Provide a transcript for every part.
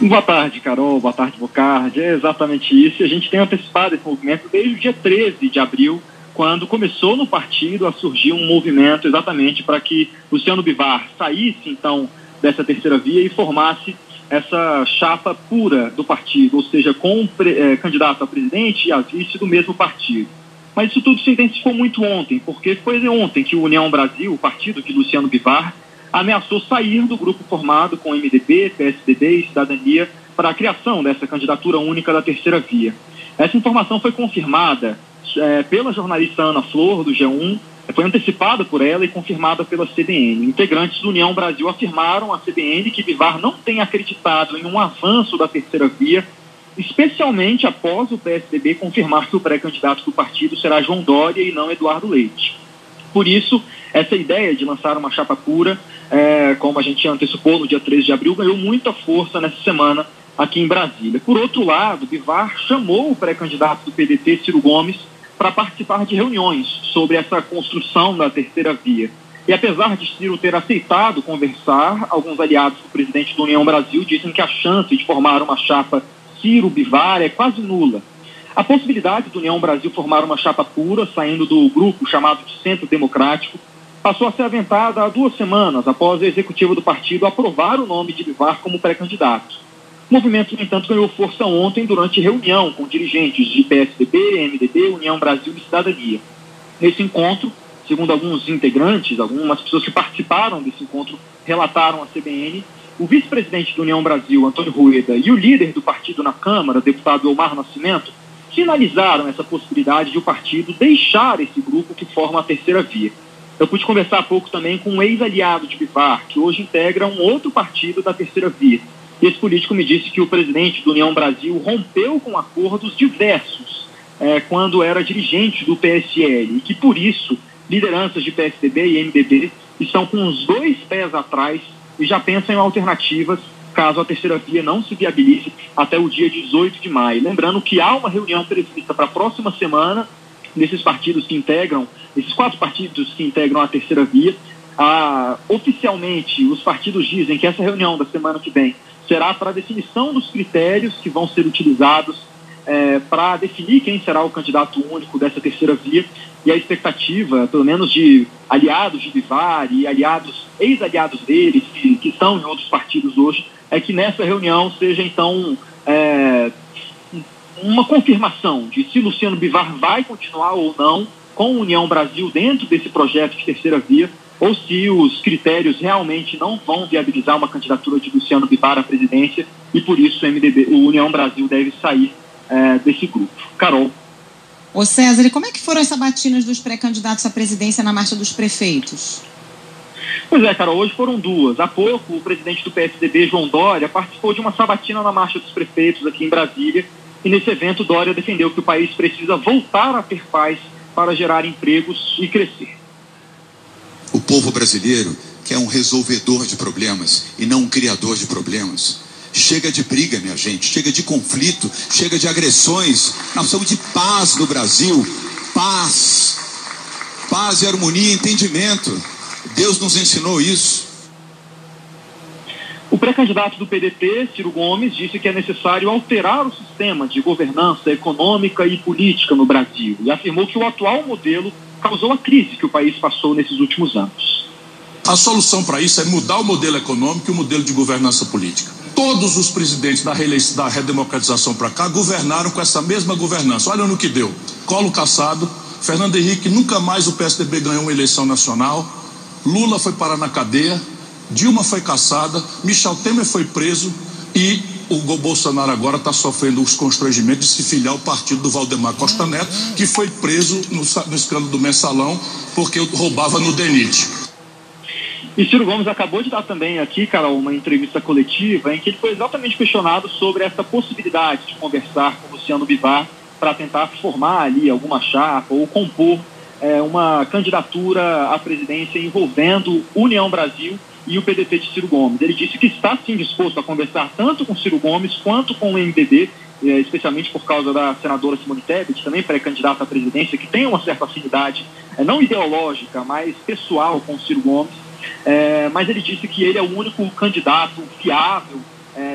Boa tarde, Carol. Boa tarde, Bocardi. É exatamente isso. A gente tem antecipado esse movimento desde o dia 13 de abril, quando começou no partido a surgir um movimento exatamente para que Luciano Bivar saísse, então, dessa terceira via e formasse essa chapa pura do partido, ou seja, com eh, candidato a presidente e a vice do mesmo partido. Mas isso tudo se intensificou muito ontem, porque foi ontem que o União Brasil, o partido de Luciano Bivar, ameaçou sair do grupo formado com MDB, PSDB e Cidadania para a criação dessa candidatura única da terceira via. Essa informação foi confirmada é, pela jornalista Ana Flor, do G1, foi antecipada por ela e confirmada pela CBN. Integrantes do União Brasil afirmaram à CBN que Bivar não tem acreditado em um avanço da terceira via especialmente após o PSDB confirmar que o pré-candidato do partido será João Dória e não Eduardo Leite. Por isso, essa ideia de lançar uma chapa pura, é, como a gente antecipou no dia 13 de abril, ganhou muita força nessa semana aqui em Brasília. Por outro lado, Bivar chamou o pré-candidato do PDT, Ciro Gomes, para participar de reuniões sobre essa construção da terceira via. E apesar de Ciro ter aceitado conversar, alguns aliados do presidente do União Brasil dizem que a chance de formar uma chapa Ciro Bivar é quase nula. A possibilidade do União Brasil formar uma chapa pura, saindo do grupo chamado de Centro Democrático, passou a ser aventada há duas semanas após a executiva do partido aprovar o nome de Bivar como pré-candidato. O movimento, no entanto, ganhou força ontem durante reunião com dirigentes de PSDB, MDB, União Brasil e Cidadania. Nesse encontro, segundo alguns integrantes, algumas pessoas que participaram desse encontro relataram à CBN, o vice-presidente da União Brasil, Antônio Rueda, e o líder do partido na Câmara, deputado Omar Nascimento, sinalizaram essa possibilidade de o partido deixar esse grupo que forma a terceira via. Eu pude conversar há pouco também com um ex-aliado de Bivar, que hoje integra um outro partido da terceira via. E esse político me disse que o presidente do União Brasil rompeu com acordos diversos é, quando era dirigente do PSL e que, por isso, lideranças de PSDB e MDB estão com os dois pés atrás e já pensam em alternativas caso a terceira via não se viabilize até o dia 18 de maio. Lembrando que há uma reunião prevista para a próxima semana desses partidos que integram, esses quatro partidos que integram a terceira via. Ah, oficialmente, os partidos dizem que essa reunião da semana que vem será para a definição dos critérios que vão ser utilizados é, para definir quem será o candidato único dessa terceira via e a expectativa, pelo menos de aliados de Bivar e aliados, ex-aliados deles, que, que estão em outros partidos hoje, é que nessa reunião seja então é, uma confirmação de se Luciano Bivar vai continuar ou não com a União Brasil dentro desse projeto de terceira via, ou se os critérios realmente não vão viabilizar uma candidatura de Luciano Bivar à presidência e por isso o MDB, o União Brasil deve sair é, desse grupo. Carol. Ô César, e como é que foram as sabatinas dos pré-candidatos à presidência na marcha dos prefeitos? Pois é, Carol, hoje foram duas. Há pouco, o presidente do PSDB, João Dória, participou de uma sabatina na Marcha dos Prefeitos aqui em Brasília. E nesse evento, Dória defendeu que o país precisa voltar a ter paz para gerar empregos e crescer. O povo brasileiro quer um resolvedor de problemas e não um criador de problemas. Chega de briga, minha gente, chega de conflito, chega de agressões. Nós precisamos de paz no Brasil. Paz. Paz e harmonia e entendimento. Deus nos ensinou isso. O pré-candidato do PDT, Ciro Gomes, disse que é necessário alterar o sistema de governança econômica e política no Brasil e afirmou que o atual modelo causou a crise que o país passou nesses últimos anos. A solução para isso é mudar o modelo econômico e o modelo de governança política. Todos os presidentes da, da redemocratização para cá governaram com essa mesma governança. Olha no que deu. Colo caçado, Fernando Henrique nunca mais o PSDB ganhou uma eleição nacional, Lula foi parar na cadeia, Dilma foi caçada, Michel Temer foi preso e o Bolsonaro agora está sofrendo os constrangimentos de se filiar ao partido do Valdemar Costa Neto, que foi preso no, no escândalo do mensalão porque roubava no DENIT. E Ciro Gomes acabou de dar também aqui, Carol, uma entrevista coletiva em que ele foi exatamente questionado sobre essa possibilidade de conversar com Luciano Bivar para tentar formar ali alguma chapa ou compor é, uma candidatura à presidência envolvendo União Brasil e o PDT de Ciro Gomes. Ele disse que está sim disposto a conversar tanto com Ciro Gomes quanto com o MDB, é, especialmente por causa da senadora Simone Tebet, também pré-candidata à presidência, que tem uma certa afinidade, é, não ideológica, mas pessoal com Ciro Gomes. É, mas ele disse que ele é o único candidato fiável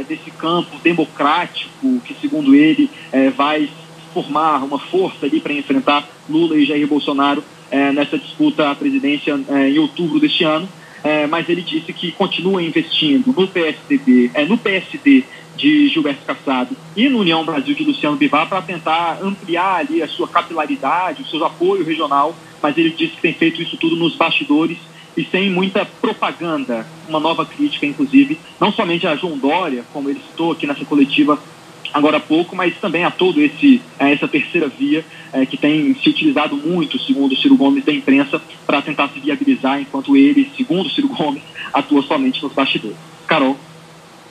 desse campo democrático que, segundo ele, vai formar uma força ali para enfrentar Lula e Jair Bolsonaro nessa disputa à presidência em outubro deste ano. É, mas ele disse que continua investindo no PSDB, é, no PSD de Gilberto Kassab e no União Brasil de Luciano Bivar para tentar ampliar ali a sua capilaridade, o seu apoio regional, mas ele disse que tem feito isso tudo nos bastidores e sem muita propaganda, uma nova crítica, inclusive, não somente a João Dória, como ele citou aqui nessa coletiva agora há pouco, mas também a todo esse essa terceira via é, que tem se utilizado muito, segundo Ciro Gomes, da imprensa para tentar se viabilizar, enquanto ele, segundo Ciro Gomes, atua somente nos bastidores. Carol.